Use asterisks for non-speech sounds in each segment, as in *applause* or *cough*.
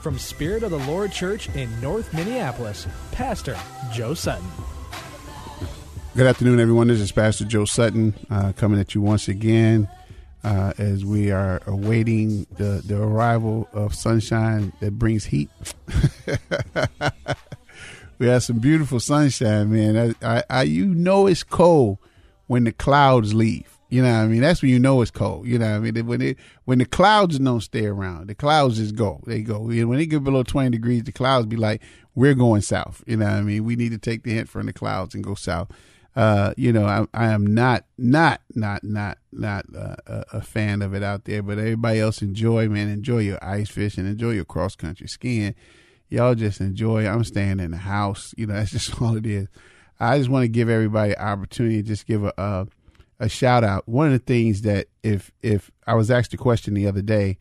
from Spirit of the Lord Church in North Minneapolis, Pastor Joe Sutton. Good afternoon, everyone. This is Pastor Joe Sutton uh, coming at you once again uh, as we are awaiting the, the arrival of sunshine that brings heat. *laughs* we have some beautiful sunshine, man. I, I, I, you know it's cold when the clouds leave. You know what I mean? That's when you know it's cold. You know what I mean? When it when the clouds don't stay around, the clouds just go. They go. and When they get below twenty degrees, the clouds be like, "We're going south." You know what I mean? We need to take the hint from the clouds and go south. Uh, you know, I, I am not, not, not, not, not uh, a, fan of it out there. But everybody else enjoy, man. Enjoy your ice fishing. Enjoy your cross country skiing. Y'all just enjoy. I'm staying in the house. You know, *laughs* that's just all it is. I just want to give everybody opportunity to just give a, a, a shout out. One of the things that if if I was asked a question the other day,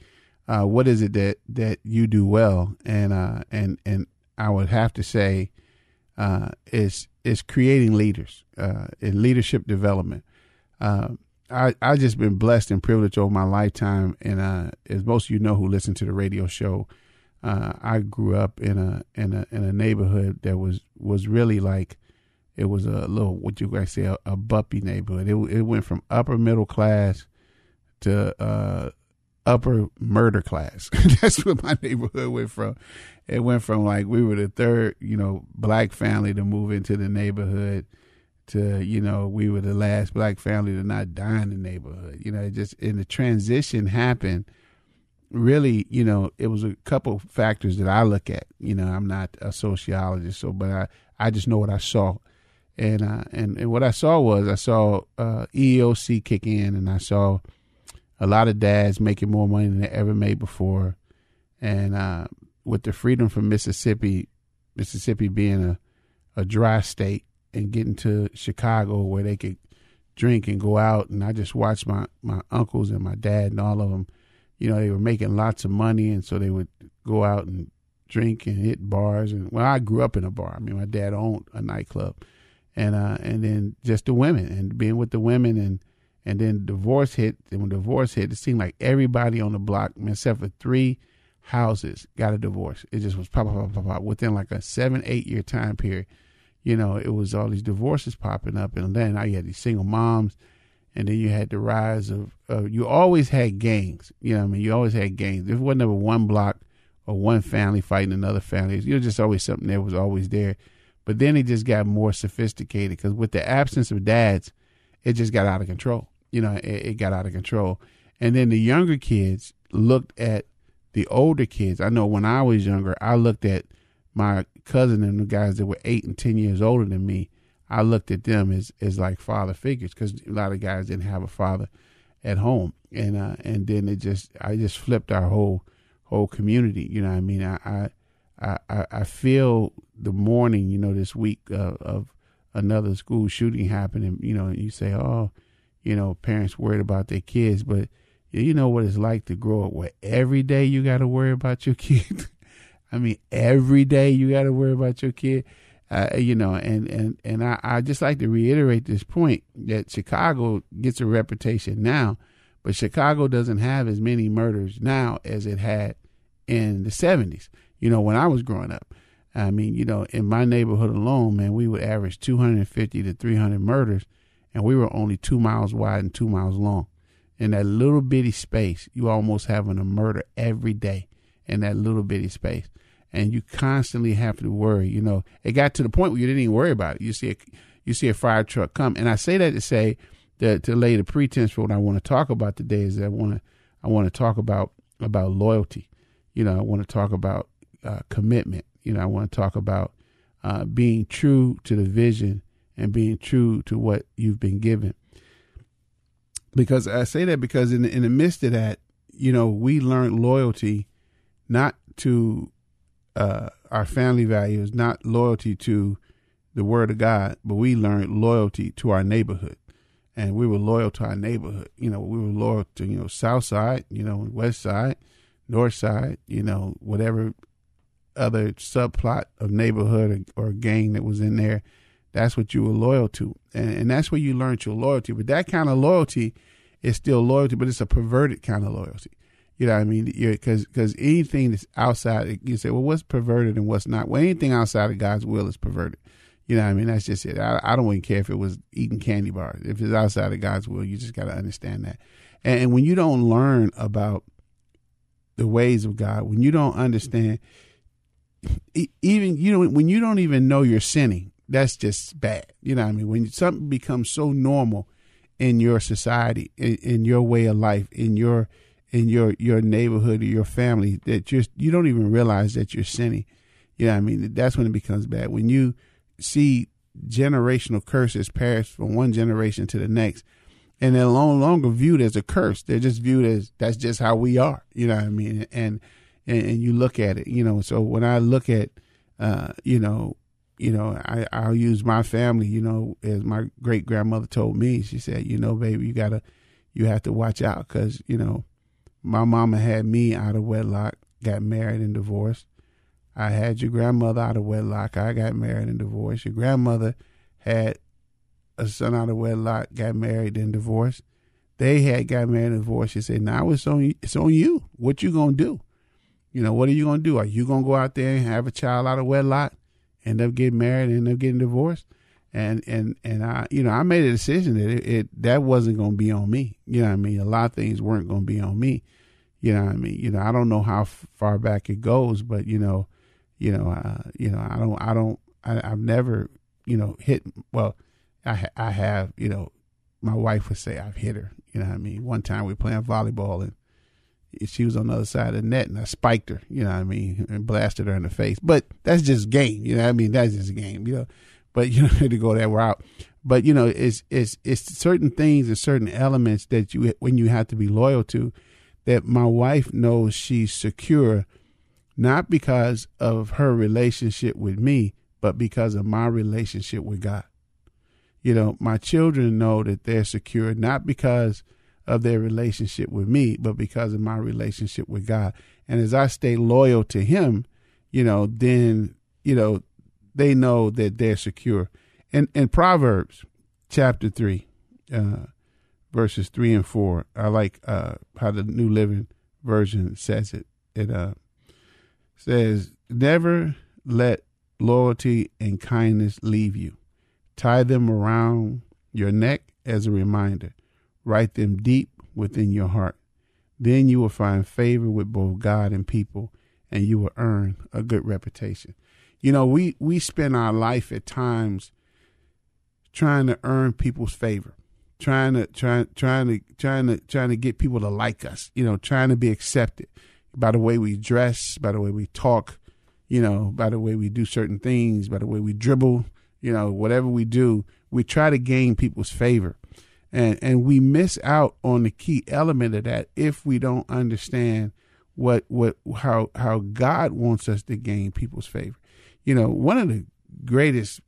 uh, what is it that that you do well, and uh, and and I would have to say uh, is is creating leaders uh, in leadership development. Uh, I I just been blessed and privileged over my lifetime, and uh, as most of you know who listen to the radio show, uh, I grew up in a in a in a neighborhood that was was really like it was a little what you guys say a, a bumpy neighborhood. It it went from upper middle class to uh, upper murder class. *laughs* That's what my neighborhood went from. It went from like we were the third, you know, black family to move into the neighborhood to, you know, we were the last black family to not die in the neighborhood. You know, it just and the transition happened really, you know, it was a couple factors that I look at. You know, I'm not a sociologist, so but I, I just know what I saw. And uh, and, and what I saw was I saw uh, EEOC kick in and I saw a lot of dads making more money than they ever made before, and uh, with the freedom from Mississippi, Mississippi being a a dry state, and getting to Chicago where they could drink and go out, and I just watched my my uncles and my dad and all of them, you know, they were making lots of money, and so they would go out and drink and hit bars. And well, I grew up in a bar. I mean, my dad owned a nightclub, and uh, and then just the women and being with the women and and then divorce hit. And when divorce hit, it seemed like everybody on the block, except for three houses, got a divorce. It just was pop, pop, pop, pop. Within like a seven, eight year time period, you know, it was all these divorces popping up. And then you had these single moms. And then you had the rise of, you always had gangs. You know I mean? You always had gangs. There was never one block or one family fighting another family. You know, just always something that was always there. But then it just got more sophisticated because with the absence of dads, it just got out of control. You know, it, it got out of control. And then the younger kids looked at the older kids. I know when I was younger, I looked at my cousin and the guys that were eight and ten years older than me. I looked at them as as like father figures because a lot of guys didn't have a father at home, and uh, and then it just I just flipped our whole whole community. You know, I mean, I I I, I feel the mourning, you know, this week uh, of another school shooting happening. You know, and you say, oh, you know, parents worried about their kids, but you know what it's like to grow up where every day you got to worry about your *laughs* kid. I mean, every day you got to worry about your kid. Uh, you know, and and and I, I just like to reiterate this point that Chicago gets a reputation now, but Chicago doesn't have as many murders now as it had in the seventies. You know, when I was growing up. I mean, you know, in my neighborhood alone, man, we would average 250 to 300 murders, and we were only two miles wide and two miles long in that little bitty space, you almost having a murder every day in that little bitty space. and you constantly have to worry. You know, it got to the point where you didn't even worry about it. You see a you see a fire truck come, and I say that to say that to lay the pretense for what I want to talk about today is that I want to I want to talk about about loyalty. You know, I want to talk about uh, commitment. You know, I want to talk about uh, being true to the vision and being true to what you've been given. Because I say that because in the, in the midst of that, you know, we learned loyalty not to uh, our family values, not loyalty to the word of God, but we learned loyalty to our neighborhood. And we were loyal to our neighborhood. You know, we were loyal to, you know, South Side, you know, West Side, North Side, you know, whatever other subplot of neighborhood or, or gang that was in there. That's what you were loyal to. And, and that's where you learned your loyalty. But that kind of loyalty is still loyalty, but it's a perverted kind of loyalty. You know what I mean? Because because anything that's outside, you say, well, what's perverted and what's not? Well, anything outside of God's will is perverted. You know what I mean? That's just it. I, I don't even care if it was eating candy bars. If it's outside of God's will, you just got to understand that. And, and, when you don't learn about the ways of God, when you don't understand, even you know, when you don't even know you're sinning, that's just bad. You know what I mean? When something becomes so normal in your society, in, in your way of life, in your in your your neighborhood or your family that you you don't even realize that you're sinning. You know I mean? That's when it becomes bad. When you see generational curses pass from one generation to the next, and they're no longer viewed as a curse. They're just viewed as that's just how we are. You know what I mean? And and, and you look at it, you know. So when I look at, uh, you know, you know, I I'll use my family. You know, as my great grandmother told me, she said, you know, baby, you gotta, you have to watch out because you know, my mama had me out of wedlock, got married and divorced. I had your grandmother out of wedlock. I got married and divorced. Your grandmother had a son out of wedlock, got married and divorced. They had got married and divorced. She said, "Now it's on. It's on you. What you gonna do? You know, what are you gonna do? Are you gonna go out there and have a child out of wedlock, end up getting married, end up getting divorced?" And and and I, you know, I made a decision that it, it that wasn't gonna be on me. You know what I mean? A lot of things weren't gonna be on me. You know what I mean? You know, I don't know how far back it goes, but you know you know, uh, you know, I don't, I don't, I, have never, you know, hit. Well, I, I have, you know, my wife would say I've hit her. You know what I mean? One time we were playing volleyball and she was on the other side of the net and I spiked her. You know what I mean? And blasted her in the face. But that's just game. You know what I mean? That's just game. You know, but *laughs* you don't need to go that route. But you know, it's it's it's certain things and certain elements that you when you have to be loyal to. That my wife knows she's secure not because of her relationship with me, but because of my relationship with God. You know, my children know that they're secure not because of their relationship with me, but because of my relationship with God. And as I stay loyal to Him, you know, then, you know, they know that they're secure. And in Proverbs chapter 3, uh, verses 3 and 4, I like uh, how the New Living Version says it. It, uh, says, Never let loyalty and kindness leave you. Tie them around your neck as a reminder. Write them deep within your heart. Then you will find favor with both God and people, and you will earn a good reputation. You know, we, we spend our life at times trying to earn people's favor, trying to trying trying to trying to trying to get people to like us, you know, trying to be accepted by the way we dress, by the way we talk, you know, by the way we do certain things, by the way we dribble, you know, whatever we do, we try to gain people's favor. And and we miss out on the key element of that if we don't understand what what how how God wants us to gain people's favor. You know, one of the greatest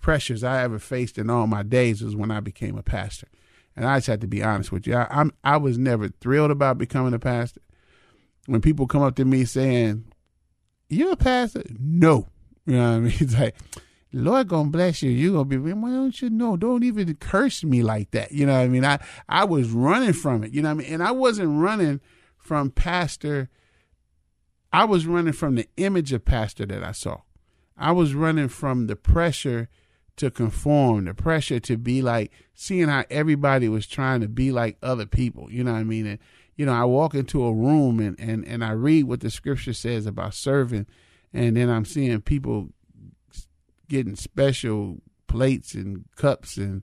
pressures I ever faced in all my days was when I became a pastor. And I just have to be honest with you. I, I'm I was never thrilled about becoming a pastor when people come up to me saying, "You're a pastor," no, you know what I mean. *laughs* It's like, Lord gonna bless you. You're gonna be. Why don't you know? Don't even curse me like that. You know what I mean? I I was running from it. You know what I mean? And I wasn't running from pastor. I was running from the image of pastor that I saw. I was running from the pressure to conform, the pressure to be like, seeing how everybody was trying to be like other people. You know what I mean? And you know, I walk into a room and, and, and I read what the scripture says about serving and then I'm seeing people getting special plates and cups and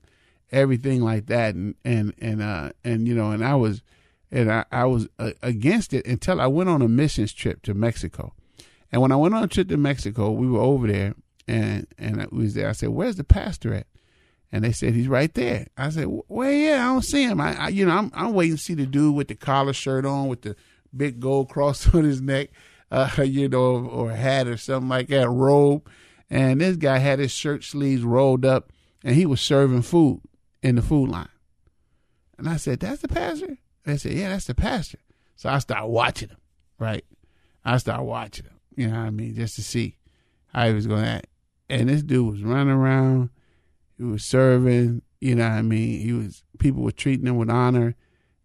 everything like that, and and and uh and you know, and I was and I, I was uh, against it until I went on a missions trip to Mexico. And when I went on a trip to Mexico, we were over there, and and I was there. I said, "Where's the pastor at?" And they said he's right there. I said, "Well, yeah, I don't see him. I, I, you know, I'm I'm waiting to see the dude with the collar shirt on, with the big gold *laughs* cross on his neck, uh, *laughs* you know, or hat or something like that, robe." And this guy had his shirt sleeves rolled up, and he was serving food in the food line. And I said, "That's the pastor." They said, "Yeah, that's the pastor." So I started watching him. Right, I started watching him. You know what I mean, just to see how he was going to act. And this dude was running around he was serving, you know what I mean? He was people were treating him with honor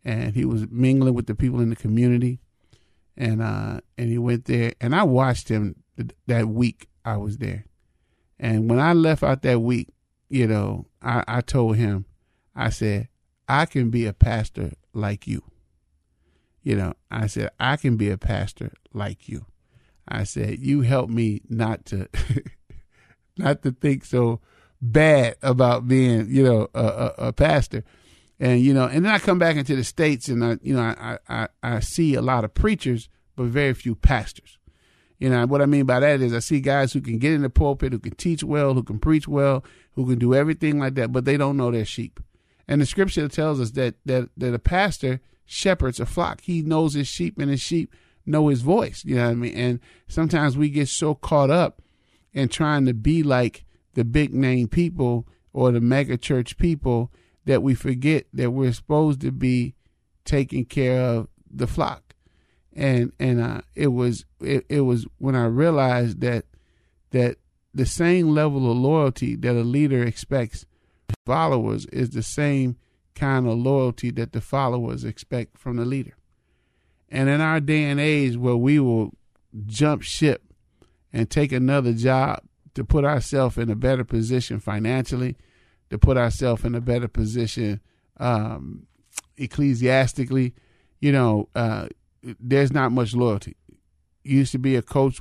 and he was mingling with the people in the community. And uh and he went there and I watched him th- that week I was there. And when I left out that week, you know, I, I told him, I said, I can be a pastor like you. You know, I said, I can be a pastor like you. I said, you help me not to *laughs* not to think so bad about being, you know, a, a, a, pastor. And, you know, and then I come back into the States and, I, you know, I, I, I see a lot of preachers, but very few pastors. You know, what I mean by that is I see guys who can get in the pulpit, who can teach well, who can preach well, who can do everything like that, but they don't know their sheep. And the scripture tells us that, that, that a pastor shepherds a flock. He knows his sheep and his sheep know his voice. You know what I mean? And sometimes we get so caught up in trying to be like the big name people or the mega church people that we forget that we're supposed to be taking care of the flock. And and it was it, it was when I realized that that the same level of loyalty that a leader expects followers is the same kind of loyalty that the followers expect from the leader. And in our day and age where we will jump ship and take another job to put ourselves in a better position financially, to put ourselves in a better position um, ecclesiastically. You know, uh, there's not much loyalty. You used to be a coach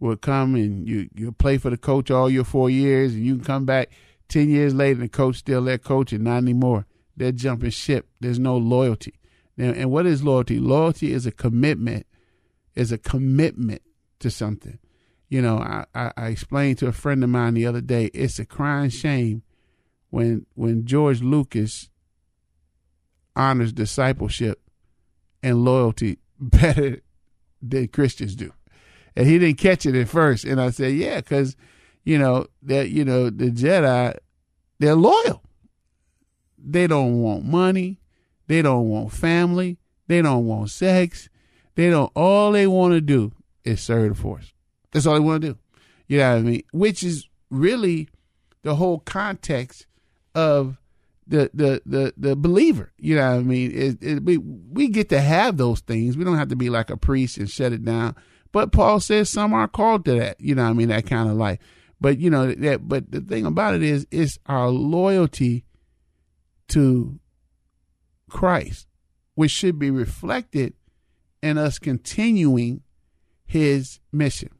would come and you you play for the coach all your four years, and you can come back ten years later and the coach still there coaching, not anymore. They're jumping ship. There's no loyalty. Now, and what is loyalty? Loyalty is a commitment. Is a commitment to something you know, I, I, I explained to a friend of mine the other day, it's a crying shame when when George Lucas honors discipleship and loyalty better than Christians do. And he didn't catch it at first. And I said, yeah, because, you know, that, you know, the Jedi, they're loyal. They don't want money. They don't want family. They don't want sex. They don't, all they want to do is serve the force. That's all they want to do. You know what I mean? Which is really the whole context of the the the the believer. You know what I mean? It, it, we we get to have those things. We don't have to be like a priest and shut it down. But Paul says some are called to that. You know what I mean? That kind of life. But you know that. But the thing about it is, it's our loyalty to Christ, which should be reflected in us continuing His mission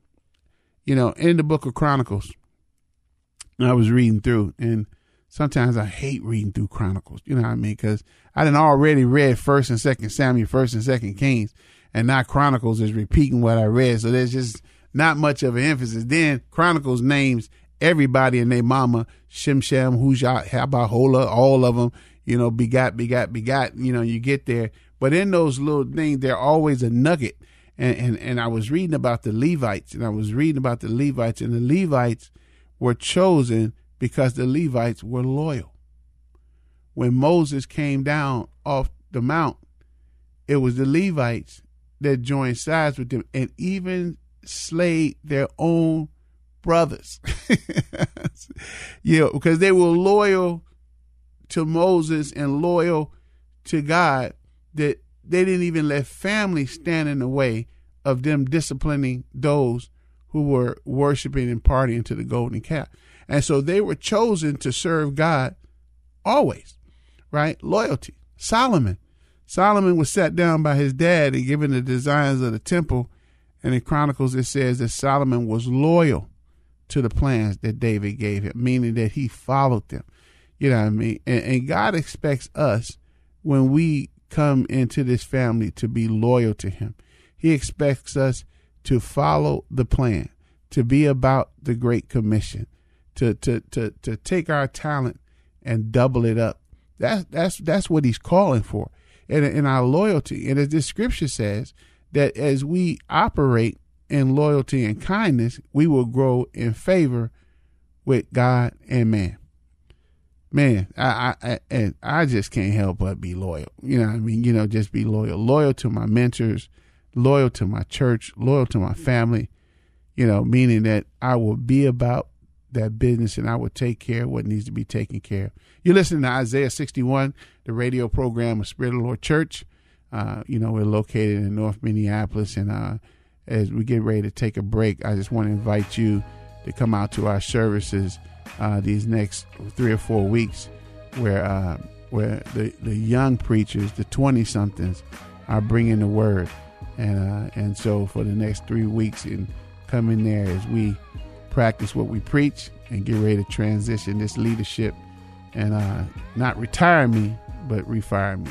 you know, in the book of Chronicles, I was reading through, and sometimes I hate reading through Chronicles. You know what I mean? Because I didn't already read First and Second Samuel, First and Second Kings, and now Chronicles is repeating what I read. So there's just not much of an emphasis. Then Chronicles names everybody and their mama, Shimsham, Hujah, Habahola, all of them. You know, begot, begot, begot. You know, you get there, but in those little things, there's always a nugget and, and, and I was reading about the Levites, and I was reading about the Levites, and the Levites were chosen because the Levites were loyal. When Moses came down off the mount, it was the Levites that joined sides with them and even slayed their own brothers. *laughs* know, because they were loyal to Moses and loyal to God that they didn't even let family stand in the way of them disciplining those who were worshiping and partying to the golden calf. And so they were chosen to serve God always, right? Loyalty. Solomon. Solomon was sat down by his dad and given the designs of the temple And in Chronicles, it says that Solomon was loyal to the plans that David gave him, meaning that he followed them. You know what I mean? And, and God expects us when we come into this family to be loyal to him. He expects us to follow the plan, to be about the Great Commission, to to to to take our talent and double it up. That's that's that's what he's calling for. And in our loyalty. And as this scripture says, that as we operate in loyalty and kindness, we will grow in favor with God and man. Man, I, I and I just can't help but be loyal. You know, I mean, you know, just be loyal, loyal to my mentors, loyal to my church, loyal to my family. You know, meaning that I will be about that business and I will take care of what needs to be taken care of. You're listening to Isaiah 61, the radio program of Spirit of the Lord Church. Uh, you know, we're located in North Minneapolis, and uh, as we get ready to take a break, I just want to invite you to come out to our services uh, these next three or four weeks, where uh, where the, the young preachers, the twenty somethings, are bringing the word, and uh, and so for the next three weeks, and come in there as we practice what we preach and get ready to transition this leadership, and uh, not retire me, but refire me.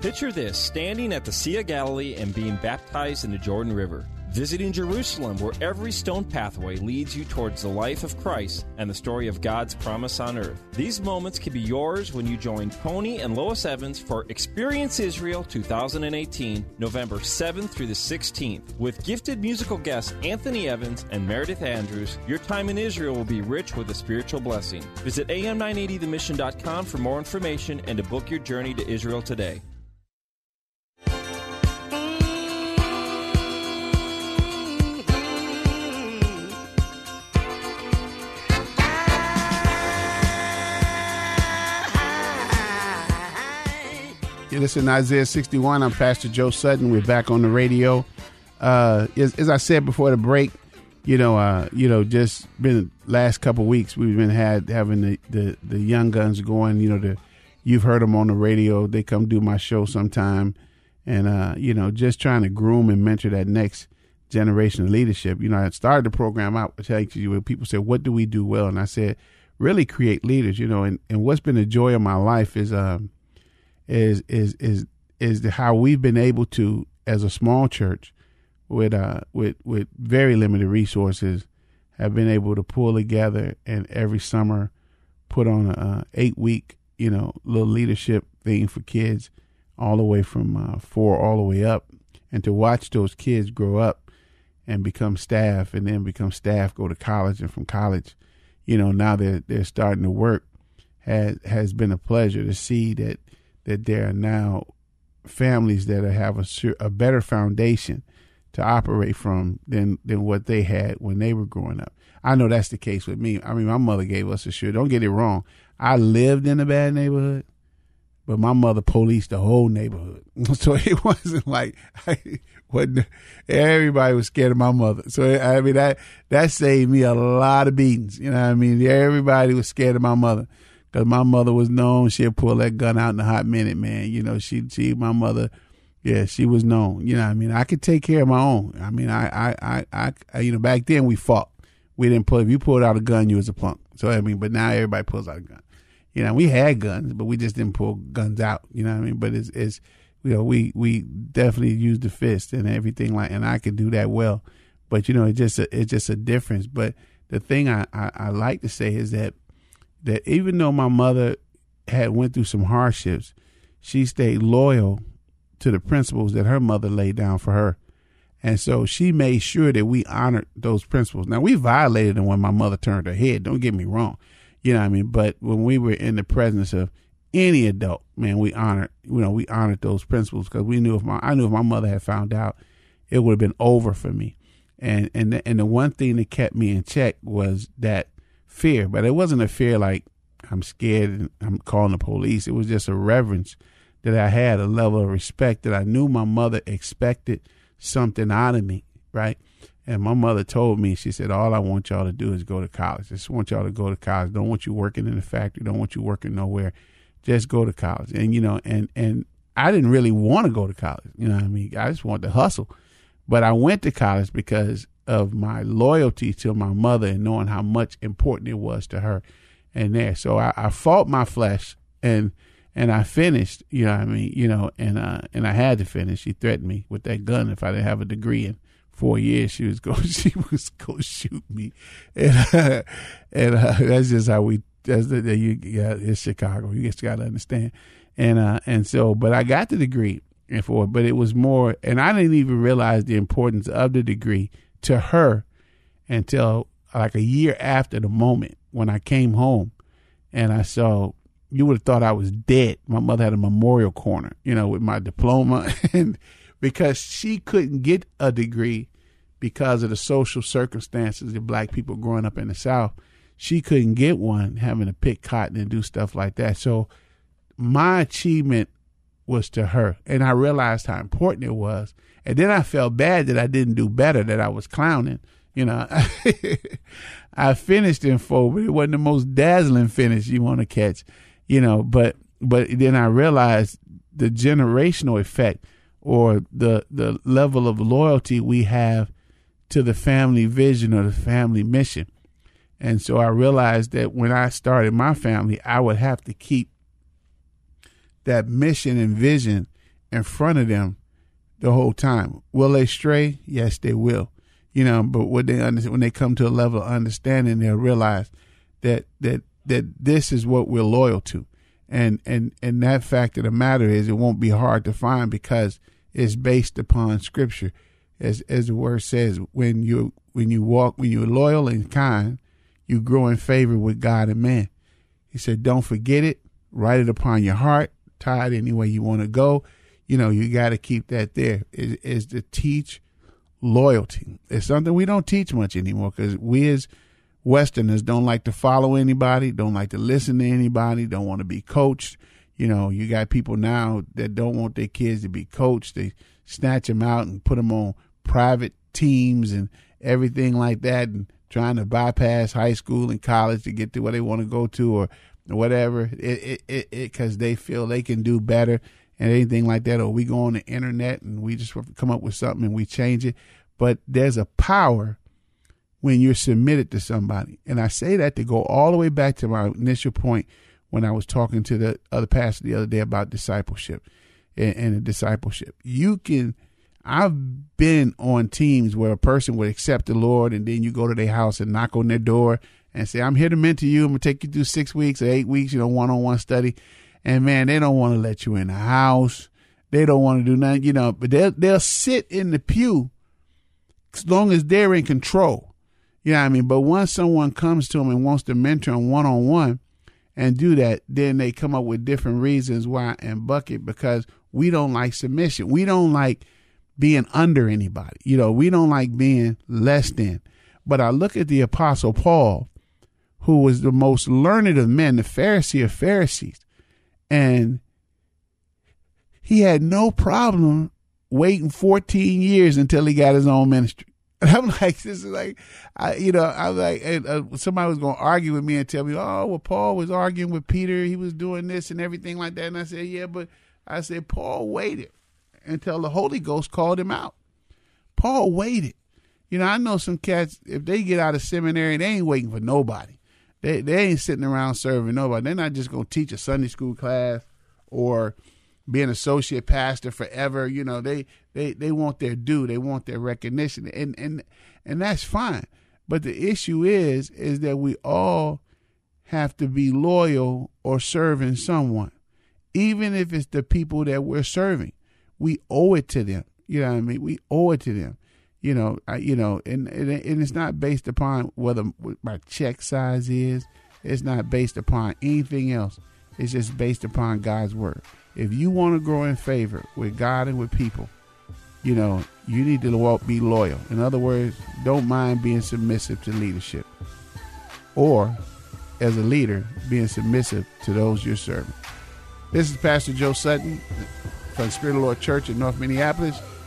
Picture this standing at the Sea of Galilee and being baptized in the Jordan River. Visiting Jerusalem, where every stone pathway leads you towards the life of Christ and the story of God's promise on earth. These moments can be yours when you join Tony and Lois Evans for Experience Israel 2018, November 7th through the 16th. With gifted musical guests Anthony Evans and Meredith Andrews, your time in Israel will be rich with a spiritual blessing. Visit am980themission.com for more information and to book your journey to Israel today. Listen Isaiah 61. I'm Pastor Joe Sutton. We're back on the radio. Uh, as, as, I said before the break, you know, uh, you know, just been last couple weeks we've been had having the, the, the young guns going. You know, the you've heard them on the radio. They come do my show sometime, and uh, you know, just trying to groom and mentor that next generation of leadership. You know, I started the program out telling you when people said, "What do we do well?" and I said, "Really create leaders." You know, and and what's been the joy of my life is. Um, is is is is how we've been able to, as a small church, with uh with with very limited resources, have been able to pull together and every summer put on a, eight week you know little leadership thing for kids, all the way from uh, four all the way up, and to watch those kids grow up and become staff, and then become staff, go to college, and from college, you know now they're they're starting to work. Has has been a pleasure to see that that there are now families that have a, a better foundation to operate from than than what they had when they were growing up. I know that's the case with me. I mean, my mother gave us a sure. Don't get it wrong. I lived in a bad neighborhood, but my mother policed the whole neighborhood. *laughs* So it wasn't like *laughs* I wasn't. Everybody was scared of my mother. So I mean that that saved me a lot of beatings. You know what I mean? Everybody was scared of my mother. Cause my mother was known, she'd pull that gun out in a hot minute, man. You know, she, she, my mother, yeah, she was known. You know, I mean, I could take care of my own. I mean, I, I, I, I, you know, back then we fought. We didn't pull. If you pulled out a gun, you was a punk. So I mean, but now everybody pulls out a gun. You know, we had guns, but we just didn't pull guns out. You know what I mean? But it's, it's, you know, we we definitely used the fist and everything like, and I could do that well. But you know, it's just a, it's just a difference. But the thing I, I, I like to say is that that even though my mother had went through some hardships, she stayed loyal to the principles that her mother laid down for her. And so she made sure that we honored those principles. Now we violated them when my mother turned her head. Don't get me wrong. You know what I mean? But when we were in the presence of any adult, man, we honored, you know, we honored those principles because we knew if my, I knew if my mother had found out, it would have been over for me. And and and the one thing that kept me in check was that fear, but it wasn't a fear like I'm scared and I'm calling the police. It was just a reverence that I had, a level of respect that I knew my mother expected something out of me, right? And my mother told me, she said, All I want y'all to do is go to college. I just want y'all to go to college. Don't want you working in the factory. Don't want you working nowhere. Just go to college. And, you know, and, and I didn't really want to go to college. You know what I mean? I just wanted to hustle. But I went to college because of my loyalty to my mother and knowing how much important it was to her and there. So I, I fought my flesh and and I finished, you know I mean, you know, and uh and I had to finish. She threatened me with that gun if I didn't have a degree in four years she was *laughs* going she was going to shoot me and uh, *laughs* and uh, that's just how we that's the, the you yeah, it's chicago you just got to understand and uh and so but i got the degree and for but it was more and i didn't even realize the importance of the degree to her until like a year after the moment when i came home and i saw you would have thought i was dead my mother had a memorial corner you know with my diploma *laughs* and because she couldn't get a degree because of the social circumstances of black people growing up in the South. She couldn't get one having to pick cotton and do stuff like that. So my achievement was to her. And I realized how important it was. And then I felt bad that I didn't do better, that I was clowning. You know, *laughs* I finished in four, but it wasn't the most dazzling finish you want to catch, you know, but but then I realized the generational effect or the the level of loyalty we have to the family vision or the family mission. And so I realized that when I started my family, I would have to keep that mission and vision in front of them the whole time. Will they stray? Yes, they will. You know, but when they understand, when they come to a level of understanding, they'll realize that that that this is what we're loyal to, and and and that fact of the matter is, it won't be hard to find because it's based upon Scripture as as the word says, when you when you walk when you're loyal and kind, you grow in favor with God and man. He said, Don't forget it, write it upon your heart, tie it any way you want to go. You know, you gotta keep that there. Is is to teach loyalty. It's something we don't teach much anymore because we as Westerners don't like to follow anybody, don't like to listen to anybody, don't want to be coached. You know, you got people now that don't want their kids to be coached. They snatch them out and put them on private teams and everything like that and trying to bypass high school and college to get to where they want to go to or whatever it it it because they feel they can do better and anything like that or we go on the internet and we just come up with something and we change it. But there's a power when you're submitted to somebody. And i say that to go all the way back to my initial point when i was talking to the other pastor the other day about discipleship and, and discipleship. You can I've been on teams where a person would accept the Lord and then you go to their house and knock on their door and say, I'm here to mentor you. I'm going to take you through six weeks or eight weeks, you know, one on one study. And man, they don't want to let you in the house. They don't want to do nothing, you know, but they'll, they'll sit in the pew as long as they're in control. You know what I mean? But once someone comes to them and wants to mentor them one on one and do that, then they come up with different reasons why and bucket because we don't like submission. We don't like being under anybody. You know, we don't like being less than. But I look at the Apostle Paul, who was the most learned of men, the Pharisee of Pharisees, and he had no problem waiting 14 years until he got his own ministry. *laughs* And I'm like, this is like, I, you know, I was like, uh, somebody was going to argue with me and tell me, oh, well, Paul was arguing with Peter. He was doing this and everything like that. And I said, yeah, but I said, Paul waited until the Holy Ghost called him out. Paul waited. You know, I know some cats, if they get out of seminary, they ain't waiting for nobody. They they ain't sitting around serving nobody. They're not just gonna teach a Sunday school class or be an associate pastor forever. You know, they they they want their due. They want their recognition. And and and that's fine. But the issue is is that we all have to be loyal or serving someone. Even if it's the people that we're serving we owe it to them. You know what I mean? We owe it to them. You know, I, you know, and, and and it's not based upon whether my check size is. It's not based upon anything else. It's just based upon God's word. If you want to grow in favor with God and with people, you know, you need to walk, be loyal. In other words, don't mind being submissive to leadership. Or, as a leader, being submissive to those you're serving. This is Pastor Joe Sutton from Spirit of the Lord Church in North Minneapolis.